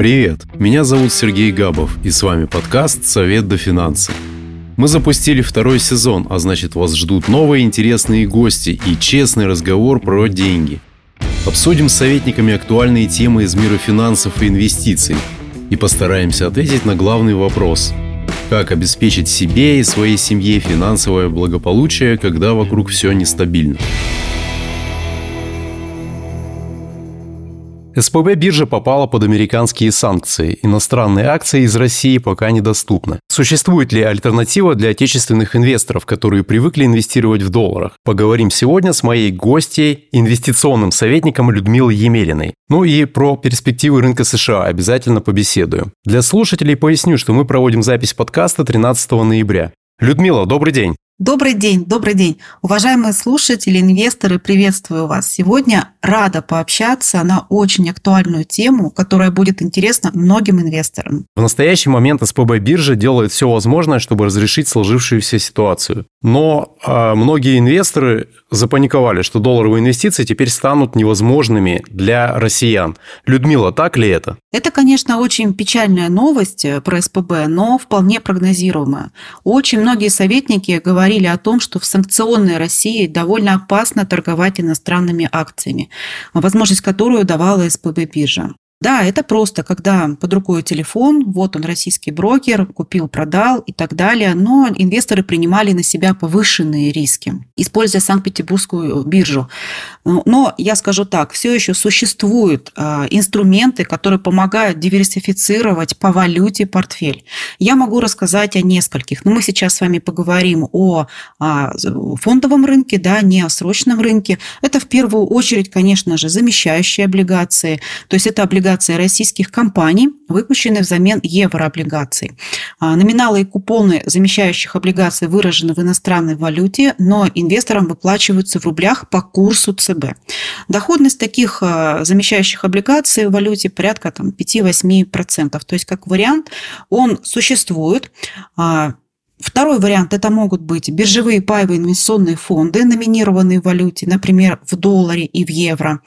Привет, меня зовут Сергей Габов, и с вами подкаст «Совет до финансы». Мы запустили второй сезон, а значит вас ждут новые интересные гости и честный разговор про деньги. Обсудим с советниками актуальные темы из мира финансов и инвестиций и постараемся ответить на главный вопрос – как обеспечить себе и своей семье финансовое благополучие, когда вокруг все нестабильно. СПБ биржа попала под американские санкции. Иностранные акции из России пока недоступны. Существует ли альтернатива для отечественных инвесторов, которые привыкли инвестировать в долларах? Поговорим сегодня с моей гостьей, инвестиционным советником Людмилой Емелиной. Ну и про перспективы рынка США обязательно побеседую. Для слушателей поясню, что мы проводим запись подкаста 13 ноября. Людмила, добрый день. Добрый день, добрый день. Уважаемые слушатели, инвесторы, приветствую вас. Сегодня рада пообщаться на очень актуальную тему, которая будет интересна многим инвесторам. В настоящий момент СПБ биржа делает все возможное, чтобы разрешить сложившуюся ситуацию. Но э, многие инвесторы запаниковали, что долларовые инвестиции теперь станут невозможными для россиян. Людмила, так ли это? Это, конечно, очень печальная новость э, про СПБ, но вполне прогнозируемая. Очень многие советники говорили о том, что в санкционной России довольно опасно торговать иностранными акциями, возможность которую давала СПБ биржа. Да, это просто, когда под рукой телефон, вот он российский брокер, купил, продал и так далее, но инвесторы принимали на себя повышенные риски, используя Санкт-Петербургскую биржу. Но я скажу так, все еще существуют а, инструменты, которые помогают диверсифицировать по валюте портфель. Я могу рассказать о нескольких, но мы сейчас с вами поговорим о а, фондовом рынке, да, не о срочном рынке. Это в первую очередь, конечно же, замещающие облигации, то есть это облигации облигации российских компаний, выпущенные взамен еврооблигаций. А, номиналы и купоны замещающих облигаций выражены в иностранной валюте, но инвесторам выплачиваются в рублях по курсу ЦБ. Доходность таких а, замещающих облигаций в валюте порядка 5-8%. То есть, как вариант, он существует. Второй вариант – это могут быть биржевые паевые инвестиционные фонды, номинированные в валюте, например, в долларе и в евро.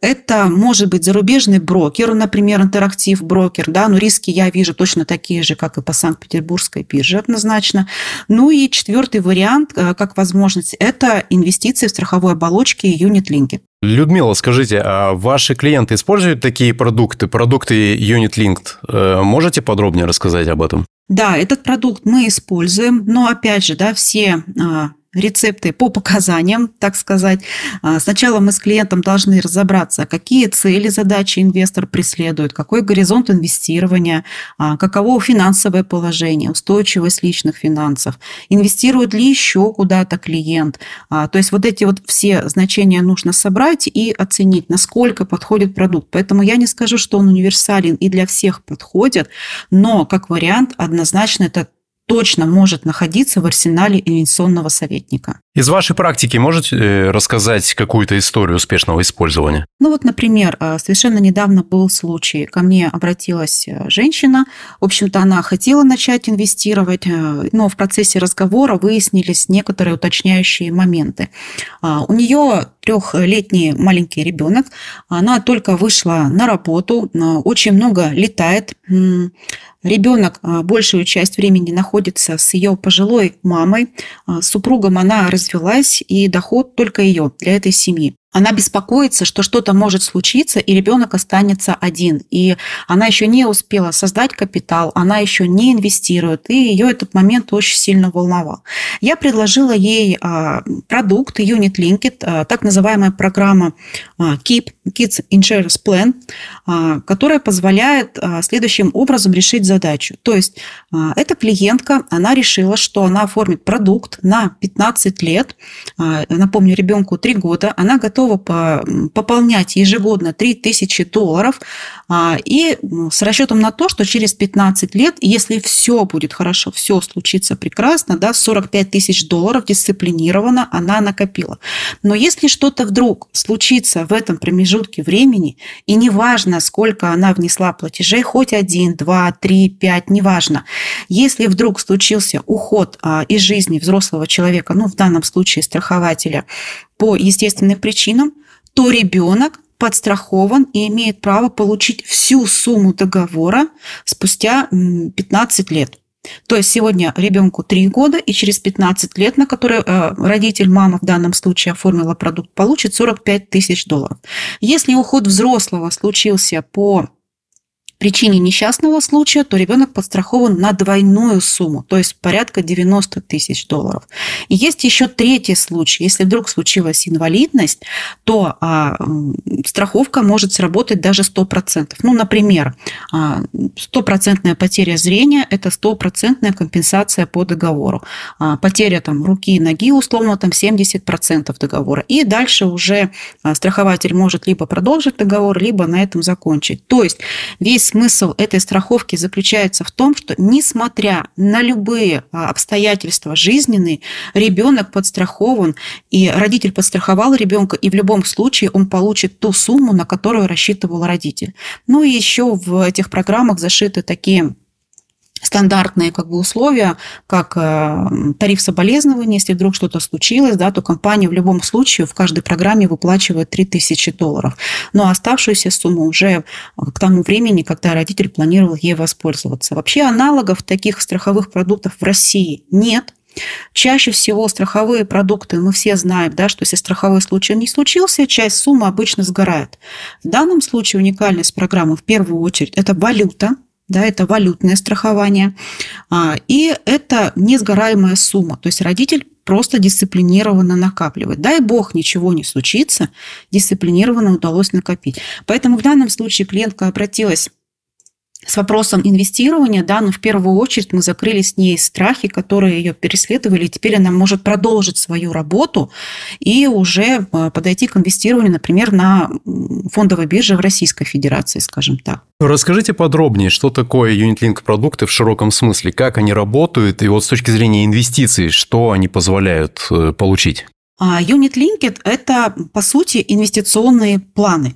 Это может быть зарубежный брокер, например, интерактив брокер, да, но риски я вижу точно такие же, как и по Санкт-Петербургской бирже однозначно. Ну и четвертый вариант, э, как возможность, это инвестиции в страховой оболочке и юнит-линки. Людмила, скажите, а ваши клиенты используют такие продукты, продукты Unit Linked? Э, можете подробнее рассказать об этом? Да, этот продукт мы используем, но опять же, да, все а, рецепты по показаниям, так сказать. А, сначала мы с клиентом должны разобраться, какие цели, задачи инвестор преследует, какой горизонт инвестирования, а, каково финансовое положение, устойчивость личных финансов, инвестирует ли еще куда-то клиент. А, то есть вот эти вот все значения нужно собрать и оценить, насколько подходит продукт. Поэтому я не скажу, что он универсален и для всех подходит, но как вариант однозначно это точно может находиться в арсенале инвестиционного советника. Из вашей практики можете э, рассказать какую-то историю успешного использования? Ну вот, например, э, совершенно недавно был случай. Ко мне обратилась э, женщина. В общем-то, она хотела начать инвестировать, но в процессе разговора выяснились некоторые уточняющие моменты. А, у нее трехлетний маленький ребенок. Она только вышла на работу, очень много летает. Ребенок большую часть времени находится с ее пожилой мамой. С супругом она развелась, и доход только ее для этой семьи она беспокоится, что что-то может случиться, и ребенок останется один. И она еще не успела создать капитал, она еще не инвестирует, и ее этот момент очень сильно волновал. Я предложила ей а, продукт Unit Linked, а, так называемая программа а, KIP, Kids Insurance Plan, которая позволяет следующим образом решить задачу. То есть эта клиентка, она решила, что она оформит продукт на 15 лет, напомню, ребенку 3 года, она готова готова пополнять ежегодно 3000 долларов а, и с расчетом на то, что через 15 лет, если все будет хорошо, все случится прекрасно, да, 45 тысяч долларов дисциплинированно она накопила. Но если что-то вдруг случится в этом промежутке времени, и неважно, сколько она внесла платежей, хоть один, два, три, пять, неважно, если вдруг случился уход а, из жизни взрослого человека, ну, в данном случае страхователя, по естественным причинам, то ребенок подстрахован и имеет право получить всю сумму договора спустя 15 лет. То есть сегодня ребенку 3 года, и через 15 лет, на которые э, родитель, мама в данном случае оформила продукт, получит 45 тысяч долларов. Если уход взрослого случился по причине несчастного случая, то ребенок подстрахован на двойную сумму, то есть порядка 90 тысяч долларов. И есть еще третий случай. Если вдруг случилась инвалидность, то а, страховка может сработать даже 100%. Ну, например, а, стопроцентная потеря зрения – это стопроцентная компенсация по договору. А, потеря там, руки и ноги, условно, там 70% договора. И дальше уже а, страхователь может либо продолжить договор, либо на этом закончить. То есть весь смысл этой страховки заключается в том, что несмотря на любые а, обстоятельства жизненные, ребенок подстрахован, и родитель подстраховал ребенка, и в любом случае он получит ту сумму, на которую рассчитывал родитель. Ну и еще в этих программах зашиты такие стандартные как бы, условия, как э, тариф соболезнования, если вдруг что-то случилось, да, то компания в любом случае в каждой программе выплачивает 3000 долларов. Но оставшуюся сумму уже к тому времени, когда родитель планировал ей воспользоваться. Вообще аналогов таких страховых продуктов в России нет. Чаще всего страховые продукты, мы все знаем, да, что если страховой случай не случился, часть суммы обычно сгорает. В данном случае уникальность программы в первую очередь – это валюта, да, это валютное страхование, а, и это несгораемая сумма. То есть родитель просто дисциплинированно накапливает. Дай бог ничего не случится, дисциплинированно удалось накопить. Поэтому в данном случае клиентка обратилась с вопросом инвестирования, да, но в первую очередь мы закрыли с ней страхи, которые ее преследовали, и теперь она может продолжить свою работу и уже э, подойти к инвестированию, например, на фондовой бирже в Российской Федерации, скажем так. Расскажите подробнее, что такое юнитлинк продукты в широком смысле, как они работают, и вот с точки зрения инвестиций, что они позволяют э, получить? Unit Linked – это, по сути, инвестиционные планы.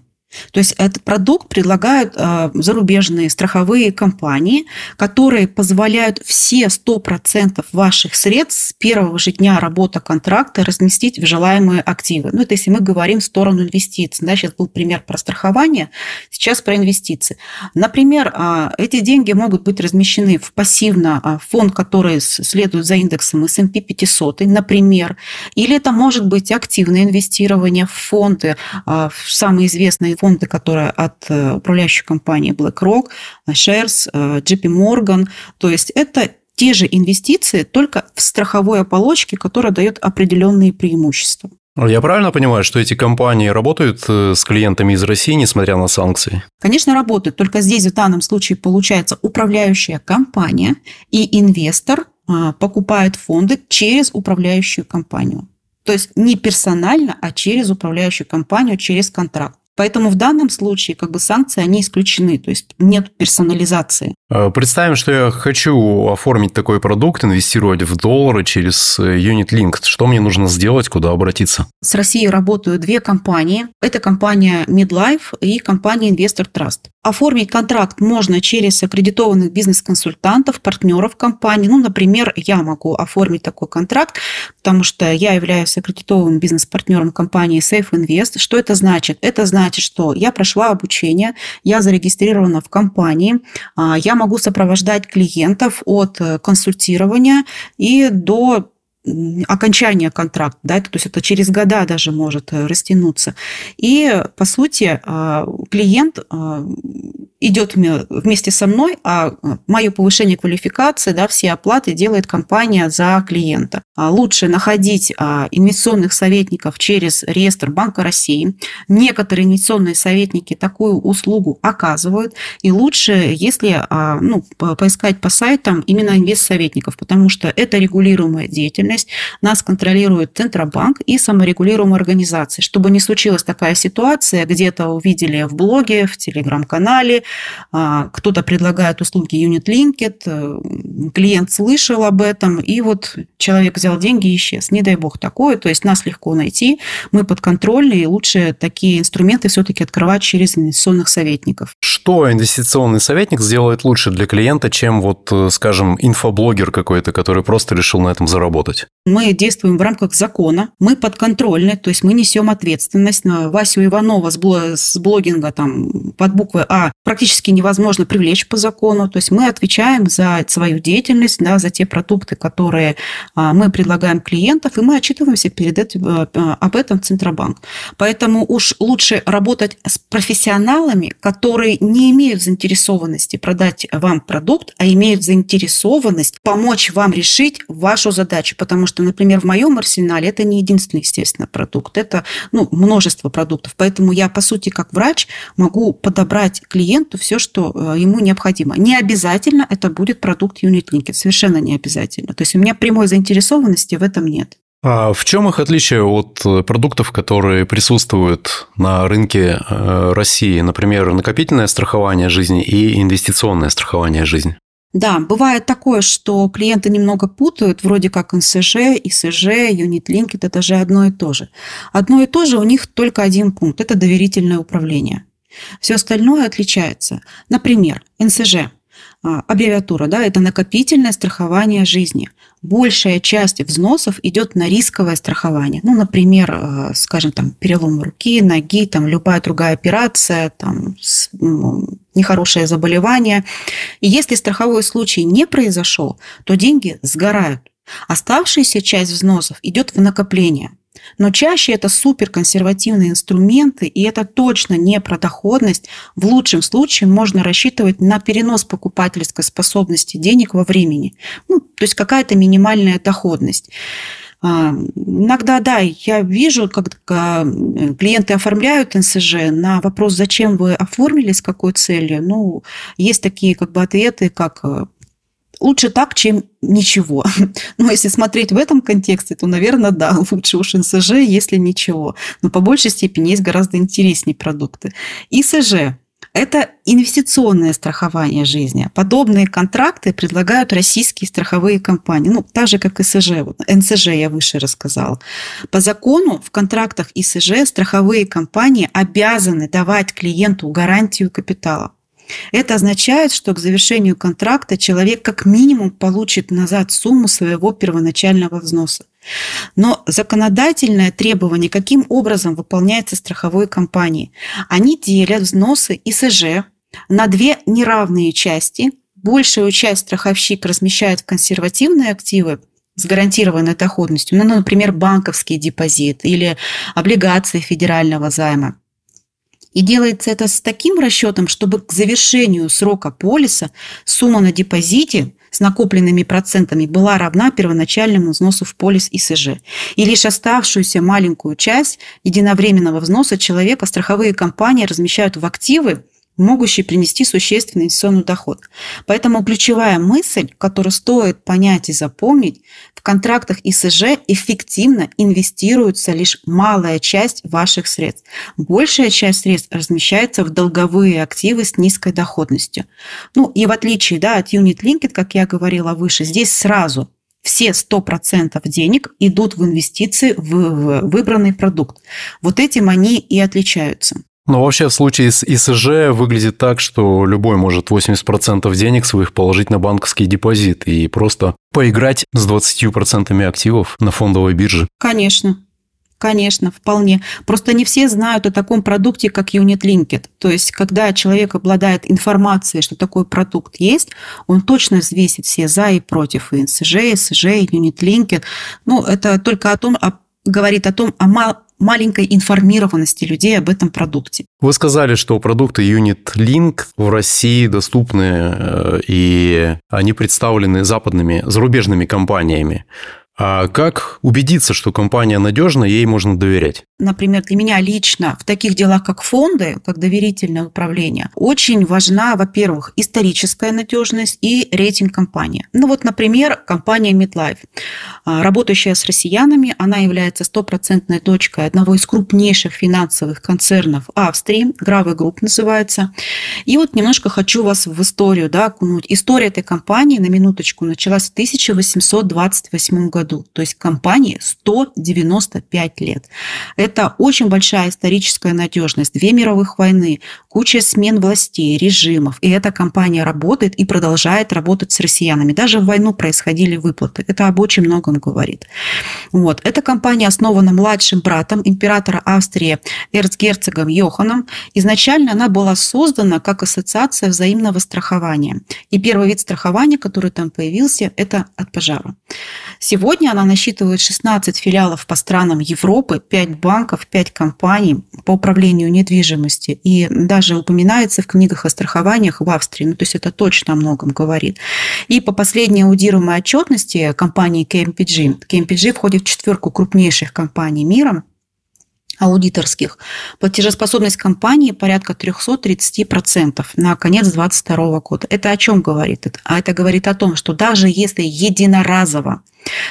То есть этот продукт предлагают а, зарубежные страховые компании, которые позволяют все 100% ваших средств с первого же дня работы контракта разместить в желаемые активы. Ну, это если мы говорим в сторону инвестиций. Да, сейчас был пример про страхование, сейчас про инвестиции. Например, а, эти деньги могут быть размещены в пассивно а, фонд, который следует за индексом S&P 500, например, или это может быть активное инвестирование в фонды, в самые известные фонды, которые от э, управляющей компании BlackRock, Shares, э, JP Morgan. То есть это те же инвестиции, только в страховой оболочке, которая дает определенные преимущества. Я правильно понимаю, что эти компании работают э, с клиентами из России, несмотря на санкции? Конечно, работают. Только здесь в данном случае получается управляющая компания и инвестор а, покупают фонды через управляющую компанию. То есть не персонально, а через управляющую компанию, через контракт. Поэтому в данном случае как бы санкции, они исключены, то есть нет персонализации. А, представим, что я хочу оформить такой продукт, инвестировать в доллары через э, Unit Link. Что мне нужно сделать, куда обратиться? С Россией работают две компании. Это компания Midlife и компания Investor Trust. Оформить контракт можно через аккредитованных бизнес-консультантов, партнеров компании. Ну, например, я могу оформить такой контракт, потому что я являюсь аккредитованным бизнес-партнером компании Safe Invest. Что это значит? Это значит, что я прошла обучение, я зарегистрирована в компании, а, я могу сопровождать клиентов от консультирования и до окончания контракта, да, то есть это через года даже может э, растянуться. И, по сути, а, клиент а, идет вместе со мной, а мое повышение квалификации, да, все оплаты делает компания за клиента. А лучше находить а, инвестиционных советников через реестр Банка России. Некоторые инвестиционные советники такую услугу оказывают. И лучше, если а, ну, поискать по сайтам именно инвестсоветников, потому что это регулируемая деятельность. Нас контролирует Центробанк и саморегулируемые организации. Чтобы не случилась такая ситуация, где-то увидели в блоге, в телеграм-канале, кто-то предлагает услуги Unit Linked, э, клиент слышал об этом, и вот человек взял деньги и исчез. Не дай бог такое, то есть нас легко найти, мы подконтрольны, и лучше такие инструменты все-таки открывать через инвестиционных советников. Что инвестиционный советник сделает лучше для клиента, чем вот, э, скажем, инфоблогер какой-то, который просто решил на этом заработать? Мы действуем в рамках закона, мы подконтрольны, то есть мы несем ответственность. На Васю Иванова с блогинга там, под буквой А практически невозможно привлечь по закону, то есть мы отвечаем за свою деятельность, да, за те продукты, которые а, мы предлагаем клиентов, и мы отчитываемся перед этим, э, об этом в Центробанк. Поэтому уж лучше работать с профессионалами, которые не имеют заинтересованности продать вам продукт, а имеют заинтересованность помочь вам решить вашу задачу, потому что, например, в моем арсенале это не единственный, естественно, продукт, это ну, множество продуктов. Поэтому я, по сути, как врач, могу подобрать клиенту все, что э, ему необходимо. Не обязательно это будет продукт Linked, совершенно не обязательно. То есть у меня прямой заинтересованности в этом нет. А в чем их отличие от э, продуктов, которые присутствуют на рынке э, России, например, накопительное страхование жизни и инвестиционное страхование жизни? Да, бывает такое, что клиенты немного путают, вроде как НСЖ, ИСЖ, Link, это же одно и то же. Одно и то же у них только один пункт – это доверительное управление. Все остальное отличается. Например, НСЖ – а, аббревиатура, да, это накопительное страхование жизни. Большая часть взносов идет на рисковое страхование. Ну, например, а, скажем, там, перелом руки, ноги, там, любая другая операция, там, нехорошее заболевание. И если страховой случай не произошел, то деньги сгорают. Оставшаяся часть взносов идет в накопление – но чаще это суперконсервативные инструменты, и это точно не про доходность. В лучшем случае можно рассчитывать на перенос покупательской способности денег во времени. Ну, то есть какая-то минимальная доходность. А, иногда, да, я вижу, как клиенты оформляют НСЖ на вопрос, зачем вы оформили, с какой целью. Ну, есть такие как бы ответы, как лучше так, чем ничего. Но если смотреть в этом контексте, то, наверное, да, лучше уж НСЖ, если ничего. Но по большей степени есть гораздо интереснее продукты. ИСЖ это инвестиционное страхование жизни. Подобные контракты предлагают российские страховые компании, ну, так же, как ИСЖ, НСЖ я выше рассказала. По закону в контрактах ИСЖ страховые компании обязаны давать клиенту гарантию капитала. Это означает, что к завершению контракта человек как минимум получит назад сумму своего первоначального взноса. Но законодательное требование, каким образом выполняется страховой компанией, они делят взносы ИСЖ на две неравные части. Большую часть страховщик размещает в консервативные активы, с гарантированной доходностью, ну, например, банковский депозит или облигации федерального займа. И делается это с таким расчетом, чтобы к завершению срока полиса сумма на депозите с накопленными процентами была равна первоначальному взносу в полис ИСЖ. И лишь оставшуюся маленькую часть единовременного взноса человека страховые компании размещают в активы, могущий принести существенный инвестиционный доход. Поэтому ключевая мысль, которую стоит понять и запомнить, в контрактах ИСЖ эффективно инвестируется лишь малая часть ваших средств. Большая часть средств размещается в долговые активы с низкой доходностью. Ну и в отличие да, от Unit Linked, как я говорила выше, здесь сразу все 100% денег идут в инвестиции в выбранный продукт. Вот этим они и отличаются. Но вообще в случае с ИСЖ выглядит так, что любой может 80% денег своих положить на банковский депозит и просто поиграть с 20% активов на фондовой бирже. Конечно. Конечно, вполне. Просто не все знают о таком продукте, как Unit Linked. То есть, когда человек обладает информацией, что такой продукт есть, он точно взвесит все за и против и НСЖ, и СЖ, и Unit Linked. Ну, это только о том, о, говорит о том, о мал, маленькой информированности людей об этом продукте. Вы сказали, что продукты Unit Link в России доступны э, и они представлены западными, зарубежными компаниями. А как убедиться, что компания надежна, ей можно доверять? Например, для меня лично в таких делах, как фонды, как доверительное управление, очень важна, во-первых, историческая надежность и рейтинг компании. Ну вот, например, компания Medlife, а, работающая с россиянами, она является стопроцентной дочкой одного из крупнейших финансовых концернов Австрии, Grawe Group называется. И вот немножко хочу вас в историю да, окунуть. История этой компании, на минуточку, началась в 1828 году году. То есть компании 195 лет. Это очень большая историческая надежность. Две мировых войны, куча смен властей, режимов. И эта компания работает и продолжает работать с россиянами. Даже в войну происходили выплаты. Это об очень многом говорит. Вот. Эта компания основана младшим братом императора Австрии эрцгерцогом Йоханом. Изначально она была создана как ассоциация взаимного страхования. И первый вид страхования, который там появился, это от пожара. Сегодня она насчитывает 16 филиалов по странам Европы, 5 банков, 5 компаний по управлению недвижимостью. И даже упоминается в книгах о страхованиях в Австрии. Ну, то есть это точно о многом говорит. И по последней аудируемой отчетности компании KMPG, KMPG входит в четверку крупнейших компаний мира, аудиторских. Платежеспособность компании порядка 330% на конец 2022 года. Это о чем говорит? А это говорит о том, что даже если единоразово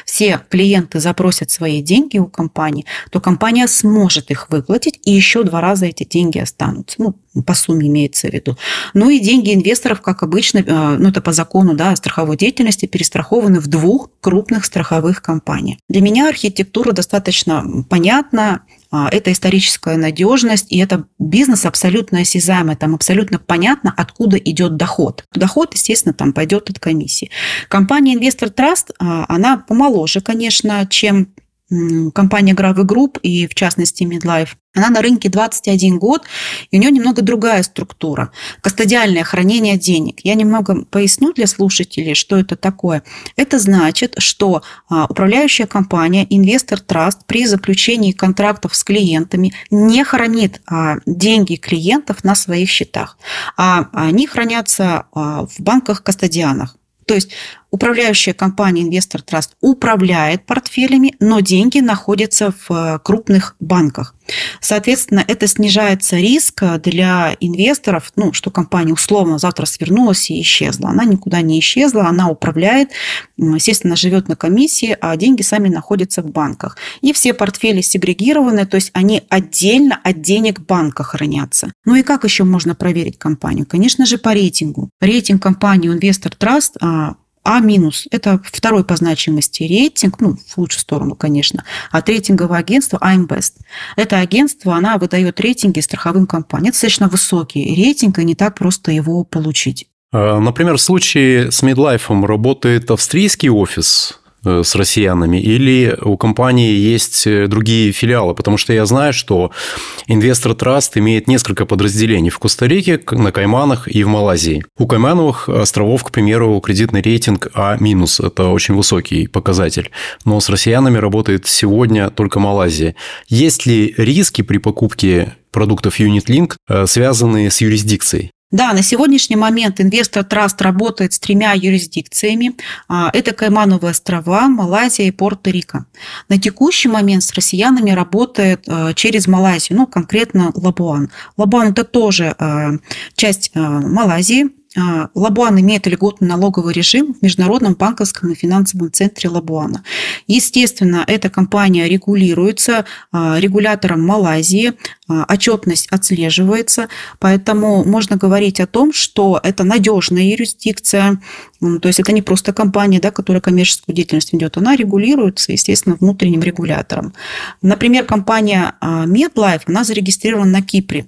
все клиенты запросят свои деньги у компании, то компания сможет их выплатить, и еще два раза эти деньги останутся. Ну, по сумме имеется в виду. Ну и деньги инвесторов, как обычно, э, ну это по закону да, страховой деятельности, перестрахованы в двух крупных страховых компаниях. Для меня архитектура достаточно понятна, а, это историческая надежность, и это бизнес абсолютно осязаемый, там абсолютно понятно, откуда идет доход. Доход, естественно, там пойдет от комиссии. Компания Investor Trust, а, помоложе, конечно, чем компания Gravy Group и, в частности, Midlife, она на рынке 21 год, и у нее немного другая структура. Кастодиальное хранение денег. Я немного поясню для слушателей, что это такое. Это значит, что а, управляющая компания, инвестор Траст при заключении контрактов с клиентами не хранит а, деньги клиентов на своих счетах, а они хранятся а, в банках-кастодианах. То есть управляющая компания Инвестор Траст управляет портфелями, но деньги находятся в э, крупных банках. Соответственно, это снижается риск для инвесторов, ну, что компания условно завтра свернулась и исчезла. Она никуда не исчезла, она управляет, естественно, живет на комиссии, а деньги сами находятся в банках. И все портфели сегрегированы, то есть они отдельно от денег банка хранятся. Ну и как еще можно проверить компанию? Конечно же, по рейтингу. Рейтинг компании Investor Trust а, минус – это второй по значимости рейтинг, ну, в лучшую сторону, конечно, от рейтингового агентства I'm Best. Это агентство, она выдает рейтинги страховым компаниям. Это достаточно высокий рейтинг, и не так просто его получить. А, например, в случае с Midlife работает австрийский офис с россиянами, или у компании есть э, другие филиалы? Потому что я знаю, что Инвестор Траст имеет несколько подразделений в Коста-Рике, на Кайманах и в Малайзии. У Каймановых островов, к примеру, кредитный рейтинг А-, это очень высокий показатель. Но с россиянами работает сегодня только Малайзия. Есть ли риски при покупке продуктов Unit Link, э, связанные с юрисдикцией? Да, на сегодняшний момент Investors Trust работает с тремя юрисдикциями. А, это Каймановые острова, Малайзия и Пуэрто-Рико. На текущий момент с россиянами работает а, через Малайзию, ну, конкретно Лабуан. Лабуан – это тоже а, часть Малайзии, Лабуан имеет льготный налоговый режим в Международном банковском и финансовом центре Лабуана. Естественно, эта компания регулируется а, регулятором Малайзии, а, отчетность отслеживается, поэтому можно говорить о том, что это надежная юрисдикция, то есть это не просто компания, да, которая коммерческую деятельность ведет, она регулируется, естественно, внутренним регулятором. Например, компания MedLife, она зарегистрирована на Кипре.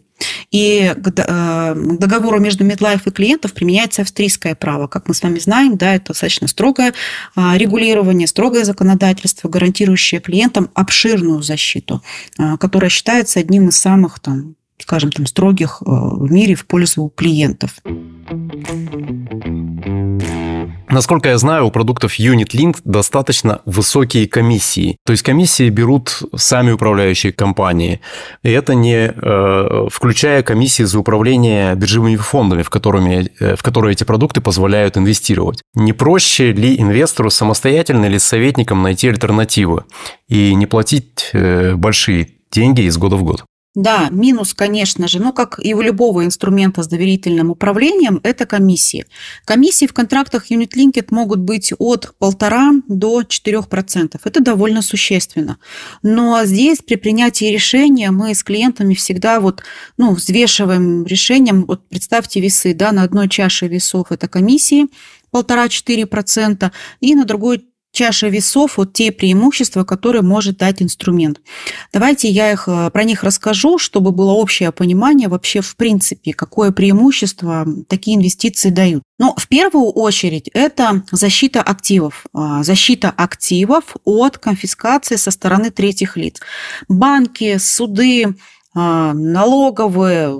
И к э, договору между MedLife и клиентов применяется австрийское право. Как мы с вами знаем, да, это достаточно строгое а, регулирование, строгое законодательство, гарантирующее клиентам обширную защиту, а, которая считается одним из самых там, скажем, там, строгих э, в мире в пользу клиентов. Насколько я знаю, у продуктов Unit Link достаточно высокие комиссии. То есть комиссии берут сами управляющие компании. И это не э, включая комиссии за управление биржевыми фондами, в, которыми, э, в которые эти продукты позволяют инвестировать. Не проще ли инвестору самостоятельно или с советником найти альтернативы и не платить э, большие деньги из года в год? Да, минус, конечно же, ну, как и у любого инструмента с доверительным управлением, это комиссии. Комиссии в контрактах Unit Linked могут быть от 1,5 до 4%. Это довольно существенно. Но здесь при принятии решения мы с клиентами всегда вот, ну, взвешиваем решением, вот представьте весы, да, на одной чаше весов это комиссии, 1,5-4%, и на другой чаша весов вот те преимущества, которые может дать инструмент. Давайте я их, э, про них расскажу, чтобы было общее понимание вообще в принципе, какое преимущество такие инвестиции дают. Но в первую очередь это защита активов. А, защита активов от конфискации со стороны третьих лиц. Банки, суды, налоговые,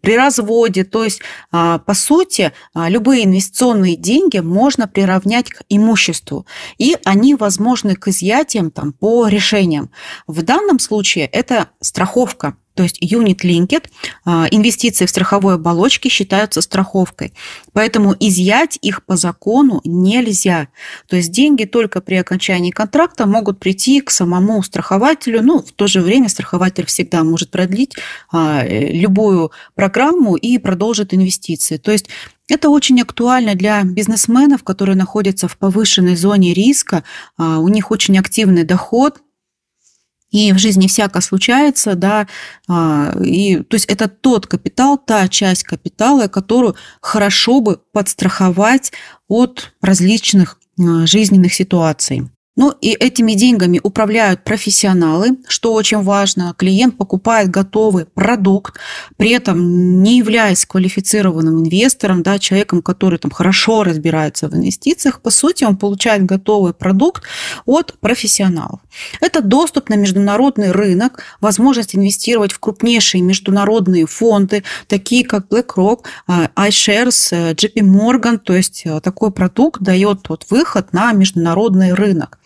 при разводе. То есть, а, по сути, а, любые инвестиционные деньги можно приравнять к имуществу, и они возможны к изъятиям там, по решениям. В данном случае это страховка. То есть unit linked, а, инвестиции в страховой оболочке считаются страховкой. Поэтому изъять их по закону нельзя. То есть деньги только при окончании контракта могут прийти к самому страхователю. Ну, в то же время страхователь всегда может продлить а, любую программу и продолжит инвестиции. То есть это очень актуально для бизнесменов, которые находятся в повышенной зоне риска. А, у них очень активный доход, и в жизни всяко случается, да, а, и, то есть это тот капитал, та часть капитала, которую хорошо бы подстраховать от различных а, жизненных ситуаций. Ну и этими деньгами управляют профессионалы, что очень важно. Клиент покупает готовый продукт, при этом не являясь квалифицированным инвестором, да, человеком, который там хорошо разбирается в инвестициях, по сути, он получает готовый продукт от профессионалов. Это доступ на международный рынок, возможность инвестировать в крупнейшие международные фонды, такие как BlackRock, а, iShares, JP Morgan, то есть э, такой продукт дает вот выход на международный рынок.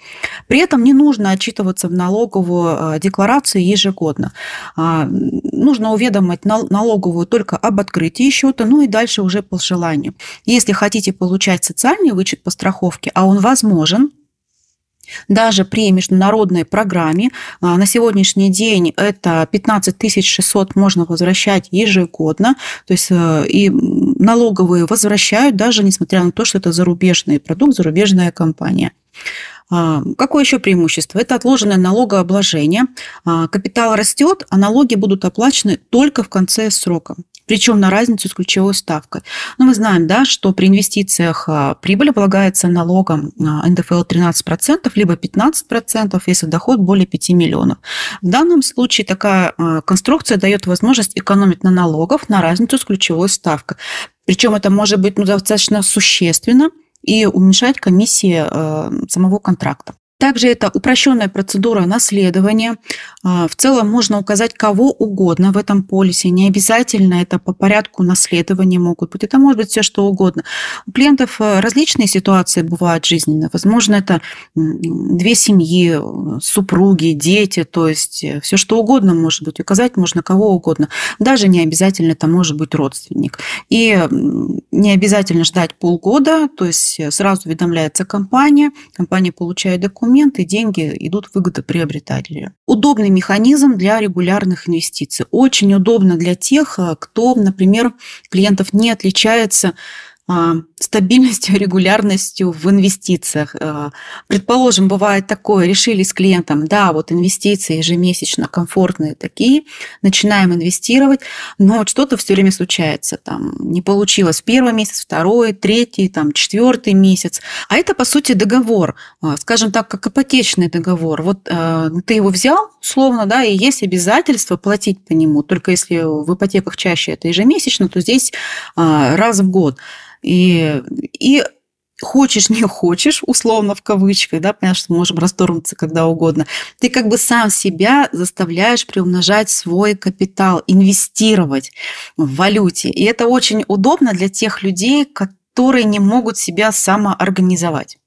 При этом не нужно отчитываться в налоговую э, декларацию ежегодно. А, нужно уведомить налоговую только об открытии счета, ну и дальше уже по желанию. Если хотите получать социальный вычет по страховке, а он возможен, даже при международной программе а, на сегодняшний день это 15 600 можно возвращать ежегодно, то есть э, и налоговые возвращают, даже несмотря на то, что это зарубежный продукт, зарубежная компания. А, какое еще преимущество? Это отложенное налогообложение. А, капитал растет, а налоги будут оплачены только в конце срока причем на разницу с ключевой ставкой. Но мы знаем, да, что при инвестициях а, прибыль облагается налогом НДФЛ 13%, либо 15%, если доход более 5 миллионов. В данном случае такая конструкция дает возможность экономить на налогов на разницу с ключевой ставкой. Причем это может быть ну, достаточно существенно – и уменьшать комиссии э, самого контракта. Также это упрощенная процедура наследования. А, в целом можно указать кого угодно в этом полисе. Не обязательно это по порядку наследования могут быть. Это может быть все что угодно. У клиентов э, различные ситуации бывают жизненно. Возможно, это две семьи, супруги, дети. То есть э, все что угодно может быть. Указать можно кого угодно. Даже не обязательно это может быть родственник. И не обязательно ждать полгода. То есть э, сразу уведомляется компания. Компания получает документы документы, деньги идут выгодоприобретателю. Удобный механизм для регулярных инвестиций. Очень удобно для тех, э, кто, например, клиентов не отличается стабильностью, регулярностью в инвестициях. А, предположим, бывает такое, решили с клиентом, да, вот инвестиции ежемесячно комфортные такие, начинаем инвестировать, но вот что-то все время случается, там не получилось первый месяц, второй, третий, там четвертый месяц. А это, по сути, договор, а, скажем так, как ипотечный договор. Вот ты его взял, условно, да, и есть обязательство платить по нему, только если в ипотеках чаще это ежемесячно, то здесь раз в год. И, и хочешь, не хочешь, условно в кавычках, да, понятно, что мы можем расторгнуться когда угодно, ты как бы сам себя заставляешь приумножать свой капитал, инвестировать в валюте. И это очень удобно для тех людей, которые не могут себя самоорганизовать.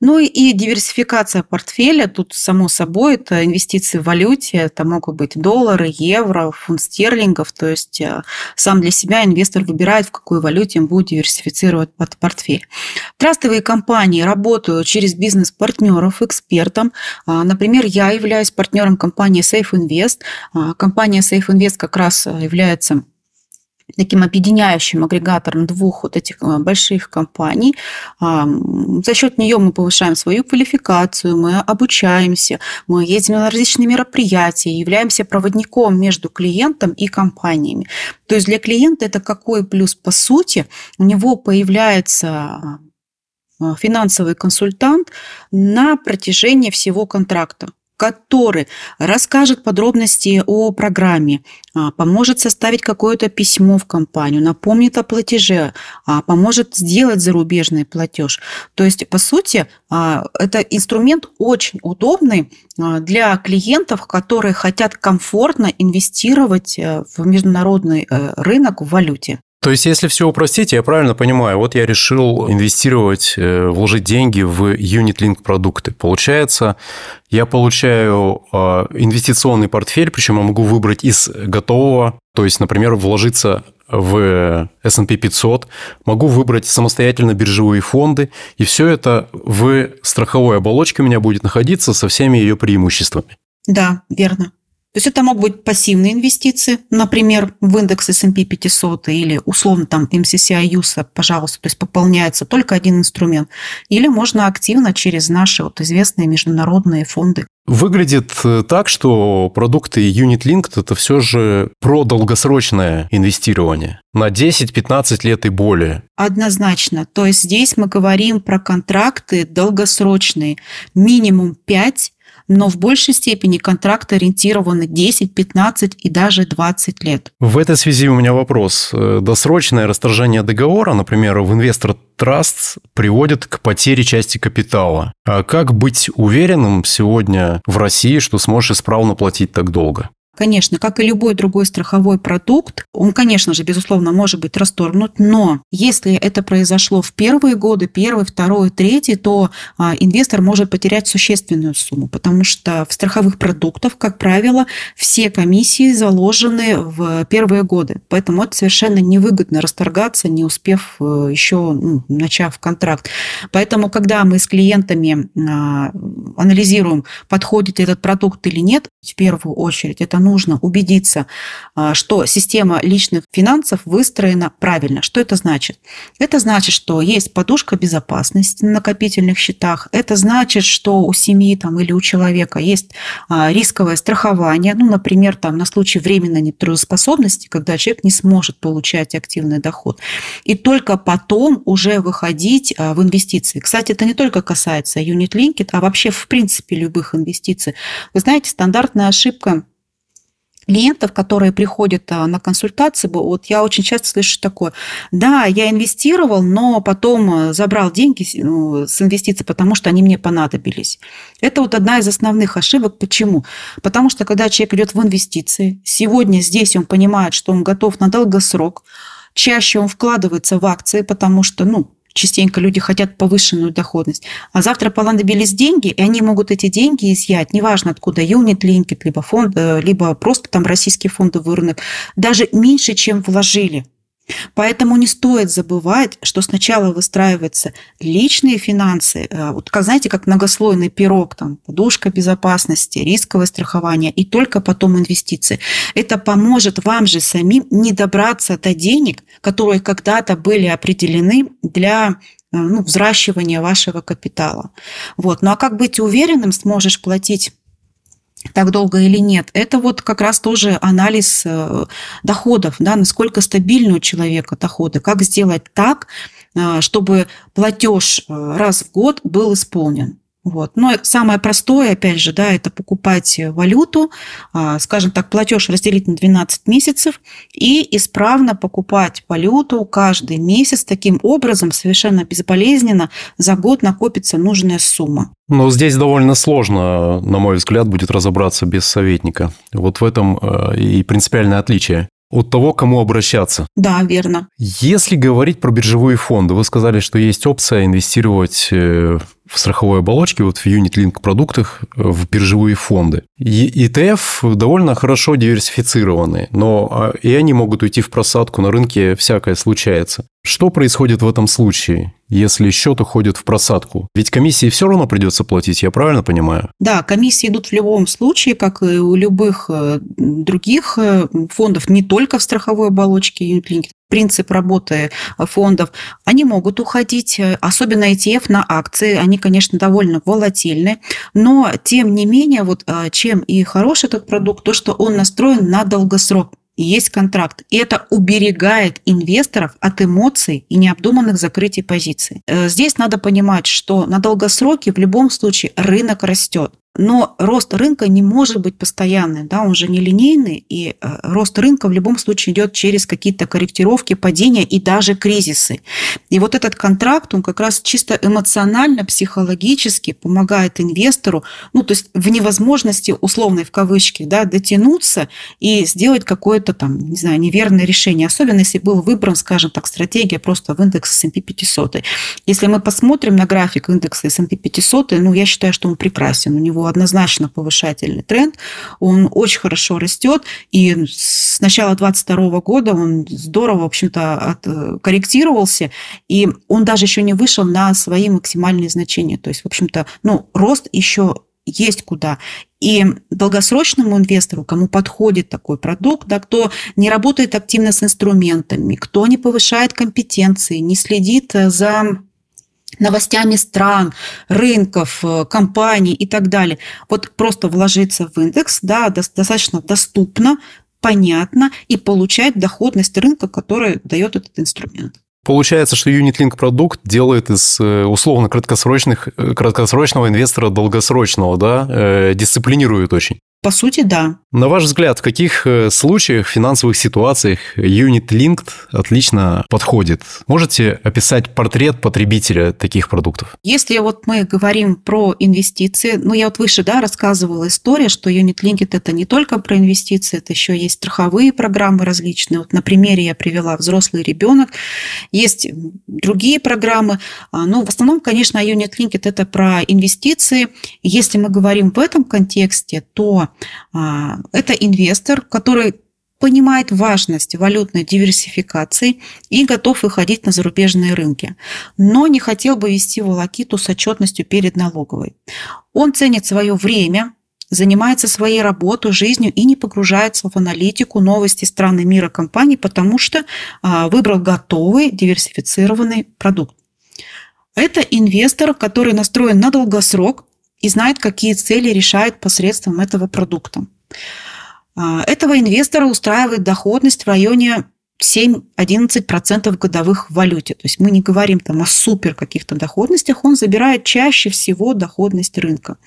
Ну и диверсификация портфеля, тут само собой, это инвестиции в валюте, это могут быть доллары, евро, фунт стерлингов, то есть э, сам для себя инвестор выбирает, в какой валюте он будет диверсифицировать под портфель. Трастовые компании работают через бизнес-партнеров, экспертам. А, например, я являюсь партнером компании Safe Invest. А, компания Safe Invest как раз является таким объединяющим агрегатором двух вот этих э, больших компаний. А, за счет нее мы повышаем свою квалификацию, мы обучаемся, мы ездим на различные мероприятия, являемся проводником между клиентом и компаниями. То есть для клиента это какой плюс? По сути, у него появляется э, финансовый консультант на протяжении всего контракта который расскажет подробности о программе, а, поможет составить какое-то письмо в компанию, напомнит о платеже, а, поможет сделать зарубежный платеж. То есть, по сути, а, это инструмент очень удобный для клиентов, которые хотят комфортно инвестировать э, в международный э, рынок в валюте. То есть, если все упростить, я правильно понимаю, вот я решил инвестировать, э, вложить деньги в юнит-линк продукты. Получается, я получаю а, инвестиционный портфель, причем я могу выбрать из готового, то есть, например, вложиться в S&P 500, могу выбрать самостоятельно биржевые фонды, и все это в страховой оболочке у меня будет находиться со всеми ее преимуществами. Да, верно. То есть это могут быть пассивные инвестиции, например, в индекс S&P 500 или условно там MCCI USA, пожалуйста, то есть пополняется только один инструмент. Или можно активно через наши вот известные международные фонды. Выглядит э, так, что продукты Unit Linked – это все же про долгосрочное инвестирование на 10-15 лет и более. Однозначно. То есть здесь мы говорим про контракты долгосрочные, минимум 5 но в большей степени контракты ориентированы 10, 15 и даже 20 лет. В этой связи у меня вопрос. Э, досрочное расторжение договора, например, в инвестор Траст приводит к потере части капитала. А как быть уверенным сегодня в России, что сможешь исправно платить так долго? Конечно, как и любой другой страховой продукт, он, конечно же, безусловно, может быть расторгнут, но если это произошло в первые годы, первый, второй, третий, то а, инвестор может потерять существенную сумму, потому что в страховых продуктах, как правило, все комиссии заложены в первые годы, поэтому это совершенно невыгодно расторгаться, не успев э, еще, ну, начав контракт. Поэтому, когда мы с клиентами а, анализируем, подходит этот продукт или нет, в первую очередь это нужно убедиться, а, что система личных финансов выстроена правильно. Что это значит? Это значит, что есть подушка безопасности на накопительных счетах. Это значит, что у семьи там, или у человека есть а, рисковое страхование, ну, например, там, на случай временной нетрудоспособности, когда человек не сможет получать активный доход. И только потом уже выходить а, в инвестиции. Кстати, это не только касается Unit Linked, а вообще в принципе любых инвестиций. Вы знаете, стандартная ошибка клиентов, которые приходят а, на консультации, вот я очень часто слышу такое, да, я инвестировал, но потом а, забрал деньги ну, с инвестиций, потому что они мне понадобились. Это вот одна из основных ошибок. Почему? Потому что когда человек идет в инвестиции, сегодня здесь он понимает, что он готов на долгосрок, чаще он вкладывается в акции, потому что, ну, частенько люди хотят повышенную доходность. А завтра понадобились деньги, и они могут эти деньги изъять, неважно откуда, юнит, линкет, либо фонд, э, либо просто там российский фондовый рынок, даже меньше, чем вложили – Поэтому не стоит забывать, что сначала выстраиваются личные финансы, э, вот как знаете, как многослойный пирог, там, подушка безопасности, рисковое страхование, и только потом инвестиции. Это поможет вам же самим не добраться до денег, которые когда-то были определены для э, ну, взращивания вашего капитала. Вот. Ну а как быть уверенным, сможешь платить так долго или нет. Это вот как раз тоже анализ э, доходов, да, насколько стабильны у человека доходы, как сделать так, э, чтобы платеж э, раз в год был исполнен. Вот. Но самое простое, опять же, да, это покупать валюту, а, скажем так, платеж разделить на 12 месяцев и исправно покупать валюту каждый месяц. Таким образом, совершенно безболезненно за год накопится нужная сумма. Но здесь довольно сложно, на мой взгляд, будет разобраться без советника. Вот в этом э, и принципиальное отличие. От того, кому обращаться. Да, верно. Если говорить про биржевые фонды, вы сказали, что есть опция инвестировать э, в страховой оболочке, вот в юнит-линк продуктах, э, в биржевые фонды. И ETF довольно хорошо диверсифицированы, но а, и они могут уйти в просадку, на рынке всякое случается. Что происходит в этом случае, если счет уходит в просадку? Ведь комиссии все равно придется платить, я правильно понимаю? Да, комиссии идут в любом случае, как и у любых э, других фондов, не только в страховой оболочке юнит-линк, принцип работы фондов, они могут уходить, особенно ETF на акции, они, конечно, довольно волатильны, но тем не менее, вот а, чем и хороший этот продукт, то, что он настроен на долгосрок и есть контракт. И это уберегает инвесторов от эмоций и необдуманных закрытий позиций. Э, здесь надо понимать, что на долгосроке в любом случае рынок растет. Но рост рынка не может быть постоянным, да, он же не линейный, и э, рост рынка в любом случае идет через какие-то корректировки, падения и даже кризисы. И вот этот контракт, он как раз чисто эмоционально, психологически помогает инвестору, ну, то есть в невозможности, условной в кавычках, да, дотянуться и сделать какое-то там, не знаю, неверное решение, особенно если был выбран, скажем так, стратегия просто в индекс S&P 500. Если мы посмотрим на график индекса S&P 500, ну, я считаю, что он прекрасен, у него однозначно повышательный тренд, он очень хорошо растет, и с начала 2022 года он здорово, в общем-то, корректировался, и он даже еще не вышел на свои максимальные значения. То есть, в общем-то, ну, рост еще есть куда. И долгосрочному инвестору, кому подходит такой продукт, да, кто не работает активно с инструментами, кто не повышает компетенции, не следит за новостями стран, рынков, э, компаний и так далее. Вот просто вложиться в индекс, да, достаточно доступно, понятно и получать доходность рынка, который дает этот инструмент. Получается, что Unit-Link продукт делает из э, условно краткосрочных, э, краткосрочного инвестора долгосрочного, да, дисциплинирует очень. По сути, да. На ваш взгляд, в каких э, случаях, финансовых ситуациях Unit Linked отлично подходит? Можете описать портрет потребителя таких продуктов? Если вот мы говорим про инвестиции, ну я вот выше да, рассказывала историю, что Unit Linked это не только про инвестиции, это еще есть страховые программы различные. Вот на примере я привела взрослый ребенок. Есть другие программы. А, ну, в основном, конечно, Unit Linked это про инвестиции. Если мы говорим в этом контексте, то а, это инвестор, который понимает важность валютной диверсификации и готов выходить на зарубежные рынки, но не хотел бы вести волокиту с отчетностью перед налоговой. Он ценит свое время, занимается своей работой, жизнью и не погружается в аналитику новости страны мира компаний, потому что а, выбрал готовый диверсифицированный продукт. Это инвестор, который настроен на долгосрок, и знает, какие цели решает посредством этого продукта. А, этого инвестора устраивает доходность в районе 7-11% годовых в валюте. То есть мы не говорим там о супер каких-то доходностях, он забирает чаще всего доходность рынка.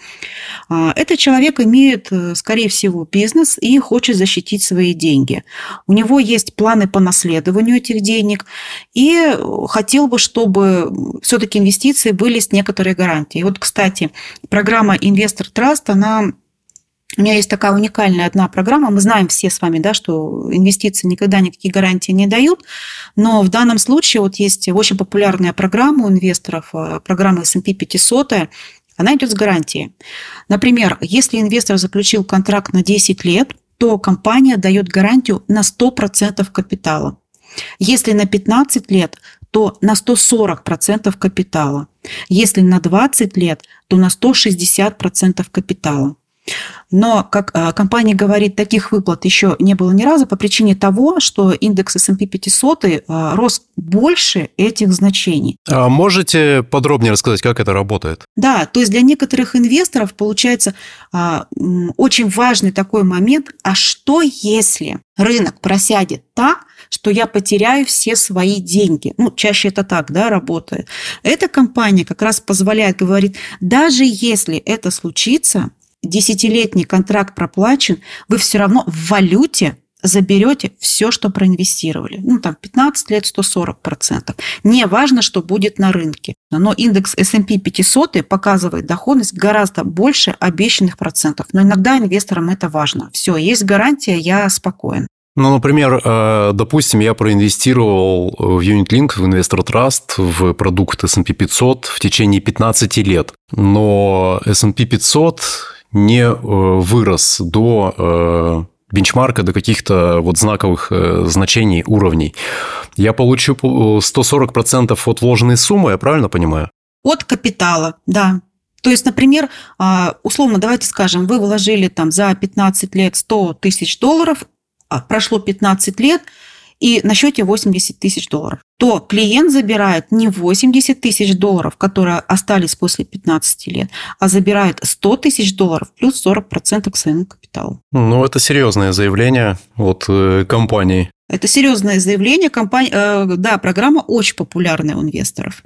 А, этот человек имеет, э, скорее всего, бизнес и хочет защитить свои деньги. У него есть планы по наследованию этих денег и хотел бы, чтобы все-таки инвестиции были с некоторой гарантией. Вот, кстати, программа Инвестор Траст, она у меня есть такая уникальная одна программа. Мы знаем все с вами, да, что инвестиции никогда никакие гарантии не дают. Но в данном случае вот есть очень популярная программа у инвесторов, э, программа S&P 500, она идет с гарантией. Например, если инвестор заключил контракт на 10 лет, то компания дает гарантию на 100% капитала. Если на 15 лет, то на 140% капитала. Если на 20 лет, то на 160% капитала. Но, как а, компания говорит, таких выплат еще не было ни разу по причине того, что индекс S&P 500 а, рос больше этих значений. А можете подробнее рассказать, как это работает? Да, то есть для некоторых инвесторов получается а, очень важный такой момент, а что если рынок просядет так, что я потеряю все свои деньги. Ну, чаще это так, да, работает. Эта компания как раз позволяет, говорит, даже если это случится, десятилетний контракт проплачен, вы все равно в валюте заберете все, что проинвестировали. Ну, там 15 лет 140%. Не важно, что будет на рынке. Но индекс S&P 500 показывает доходность гораздо больше обещанных процентов. Но иногда инвесторам это важно. Все, есть гарантия, я спокоен. Ну, например, э, допустим, я проинвестировал в UnitLink, в Investor Trust, в продукт S&P 500 в течение 15 лет, но S&P 500 не э, вырос до э, бенчмарка до каких-то вот знаковых значений, уровней. Я получу 140% от вложенной суммы, я правильно понимаю? От капитала, да. То есть, например, а, условно, давайте скажем, вы вложили там за 15 лет 100 тысяч долларов, а прошло 15 лет, и на счете 80 тысяч долларов, то клиент забирает не 80 тысяч долларов, которые остались после 15 лет, а забирает 100 тысяч долларов плюс 40% к своему капиталу. Ну, это серьезное заявление от э, компании. Это серьезное заявление. Компания, э, да, программа очень популярная у инвесторов.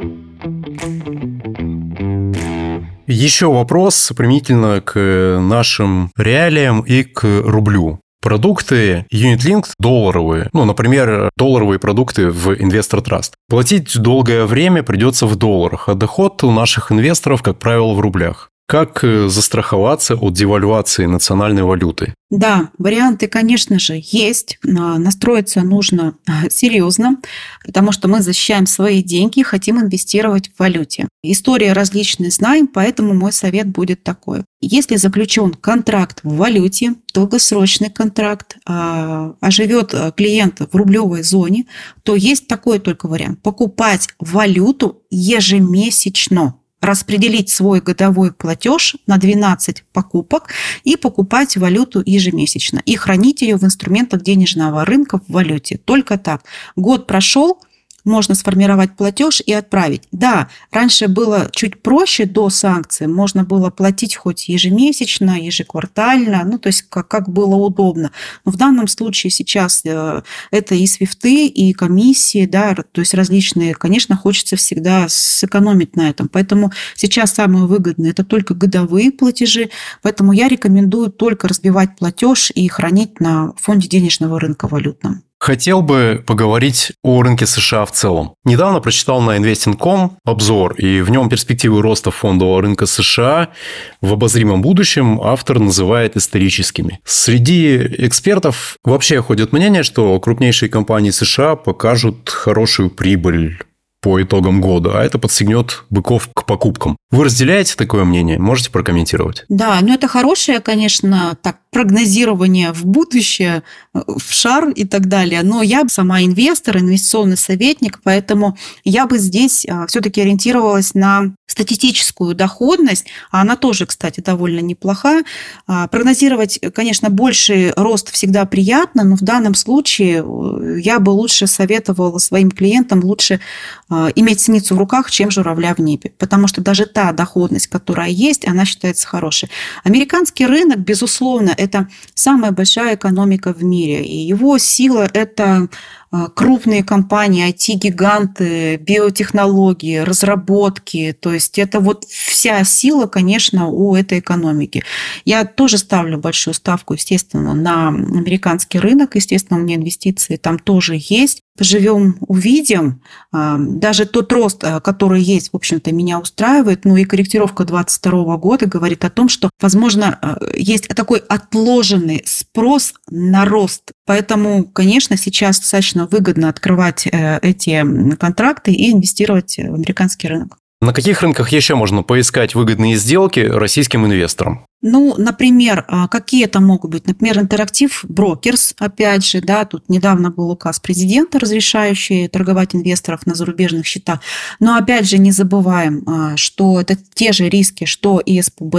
Еще вопрос применительно к нашим реалиям и к рублю. Продукты UnitLink долларовые, ну, например, долларовые продукты в Investor Trust. Платить долгое время придется в долларах, а доход у наших инвесторов, как правило, в рублях. Как э, застраховаться от девальвации национальной валюты? Да, варианты, конечно же, есть. Настроиться нужно а, серьезно, потому что мы защищаем свои деньги и хотим инвестировать в валюте. Истории различные знаем, поэтому мой совет будет такой. Если заключен контракт в валюте, долгосрочный контракт, а, а живет а, клиент в рублевой зоне, то есть такой только вариант. Покупать валюту ежемесячно распределить свой годовой платеж на 12 покупок и покупать валюту ежемесячно и хранить ее в инструментах денежного рынка в валюте. Только так. Год прошел, можно сформировать платеж и отправить. Да, раньше было чуть проще до санкций, можно было платить хоть ежемесячно, ежеквартально, ну то есть как, как было удобно. Но в данном случае сейчас э, это и свифты, и комиссии, да, то есть различные, конечно, хочется всегда сэкономить на этом. Поэтому сейчас самое выгодное это только годовые платежи, поэтому я рекомендую только разбивать платеж и хранить на фонде денежного рынка валютном. Хотел бы поговорить о рынке США в целом. Недавно прочитал на Investing.com обзор, и в нем перспективы роста фондового рынка США в обозримом будущем автор называет историческими. Среди экспертов вообще ходит мнение, что крупнейшие компании США покажут хорошую прибыль по итогам года, а это подстегнет быков к покупкам. Вы разделяете такое мнение? Можете прокомментировать? Да, ну это хорошее, конечно, так прогнозирование в будущее, э, в шар и так далее. Но я сама инвестор, инвестиционный советник, поэтому я бы здесь а, все-таки ориентировалась на статистическую доходность, а она тоже, кстати, довольно неплоха. А, прогнозировать, конечно, больший рост всегда приятно, но в данном случае э, я бы лучше советовала своим клиентам лучше а, иметь синицу в руках, чем журавля в небе, потому что даже та доходность, которая есть, она считается хорошей. Американский рынок, безусловно, это самая большая экономика в мире. И его сила – это крупные компании, IT-гиганты, биотехнологии, разработки. То есть это вот вся сила, конечно, у этой экономики. Я тоже ставлю большую ставку, естественно, на американский рынок. Естественно, у меня инвестиции там тоже есть. Поживем, увидим. А, даже тот рост, а, который есть, в общем-то, меня устраивает. Ну и корректировка 2022 года говорит о том, что, возможно, есть такой отложенный спрос на рост. Поэтому, конечно, сейчас достаточно выгодно открывать э, эти контракты и инвестировать в американский рынок. На каких рынках еще можно поискать выгодные сделки российским инвесторам? Ну, например, а, какие это могут быть? Например, интерактив брокерс, опять же, да, тут недавно был указ президента, разрешающий торговать инвесторов на зарубежных счетах. Но опять же, не забываем, а, что это те же риски, что и СПБ.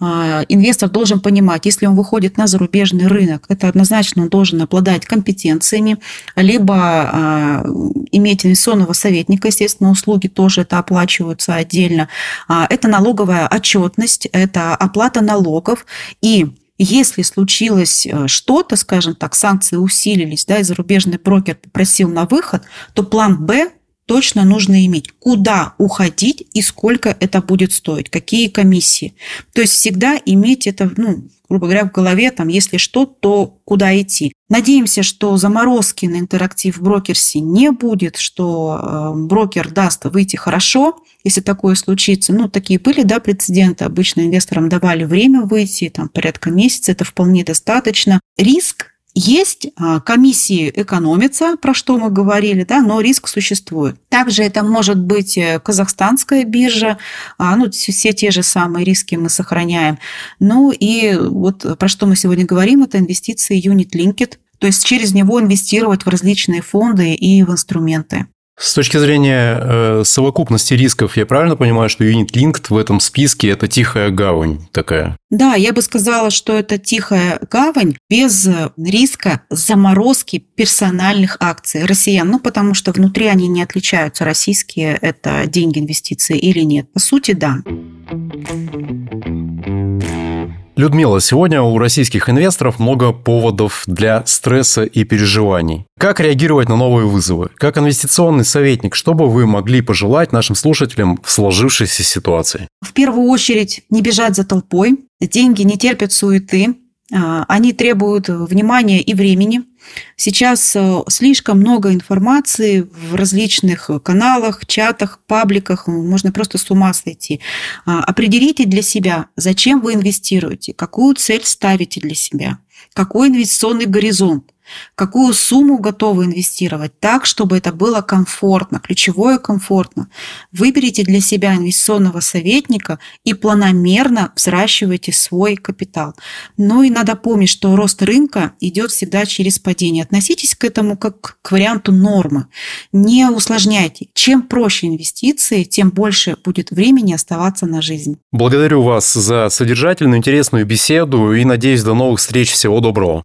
А, инвестор должен понимать, если он выходит на зарубежный рынок, это однозначно он должен обладать компетенциями, либо иметь инвестиционного советника, естественно, услуги тоже это оплачиваются отдельно. Это налоговая отчетность, это оплата налогов. И если случилось э, что-то, скажем так, санкции усилились, да, и зарубежный брокер попросил на выход, то план «Б» точно нужно иметь. Куда уходить и сколько это будет стоить, какие комиссии. То есть всегда иметь это, ну, грубо говоря, в голове, там, если что, то куда идти. Надеемся, что заморозки на интерактив брокерсе не будет, что э, брокер даст выйти хорошо, если такое случится. Ну, такие были, да, прецеденты. Обычно инвесторам давали время выйти, там, порядка месяца, это вполне достаточно. Риск Есть а, комиссии экономятся, про что мы говорили, да, но риск существует. Также это может быть э, казахстанская биржа, а, ну, все те же самые риски мы сохраняем. Ну и вот про что мы сегодня говорим, это инвестиции Unit Linked, то есть через него инвестировать в различные фонды и в инструменты. С точки зрения э, совокупности рисков, я правильно понимаю, что Unit Linked в этом списке это тихая гавань такая? Да, я бы сказала, что это тихая гавань без риска заморозки персональных акций россиян. Ну, потому что внутри они не отличаются, российские это деньги, инвестиции или нет. По сути, да. Людмила, сегодня у российских инвесторов много поводов для стресса и переживаний. Как реагировать на новые вызовы? Как инвестиционный советник, что бы вы могли пожелать нашим слушателям в сложившейся ситуации? В первую очередь не бежать за толпой. Деньги не терпят суеты. А, они требуют внимания и времени. Сейчас э, слишком много информации в различных каналах, чатах, пабликах, можно просто с ума сойти. А, определите для себя, зачем вы инвестируете, какую цель ставите для себя, какой инвестиционный горизонт какую сумму готовы инвестировать так, чтобы это было комфортно, ключевое комфортно. Выберите для себя инвестиционного советника и планомерно взращивайте свой капитал. Ну и надо помнить, что рост рынка идет всегда через падение. Относитесь к этому как к варианту нормы. Не усложняйте. Чем проще инвестиции, тем больше будет времени оставаться на жизнь. Благодарю вас за содержательную, интересную беседу и надеюсь до новых встреч. Всего доброго.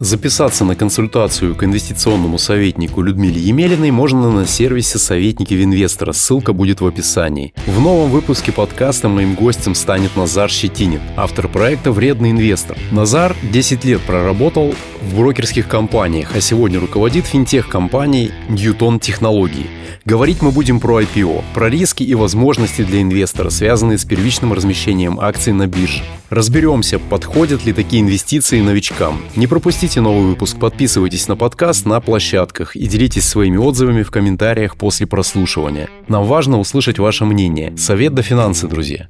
Записаться на консультацию к инвестиционному советнику Людмиле Емелиной можно на сервисе «Советники Винвестора». Ссылка будет в описании. В новом выпуске подкаста моим гостем станет Назар Щетинин, автор проекта «Вредный инвестор». Назар 10 лет проработал в брокерских компаниях, а сегодня руководит финтех-компанией «Ньютон Технологии». Говорить мы будем про IPO, про риски и возможности для инвестора, связанные с первичным размещением акций на бирже. Разберемся, подходят ли такие инвестиции новичкам. Не пропустите новый выпуск, подписывайтесь на подкаст на площадках и делитесь своими отзывами в комментариях после прослушивания. Нам важно услышать ваше мнение. Совет до финансы, друзья.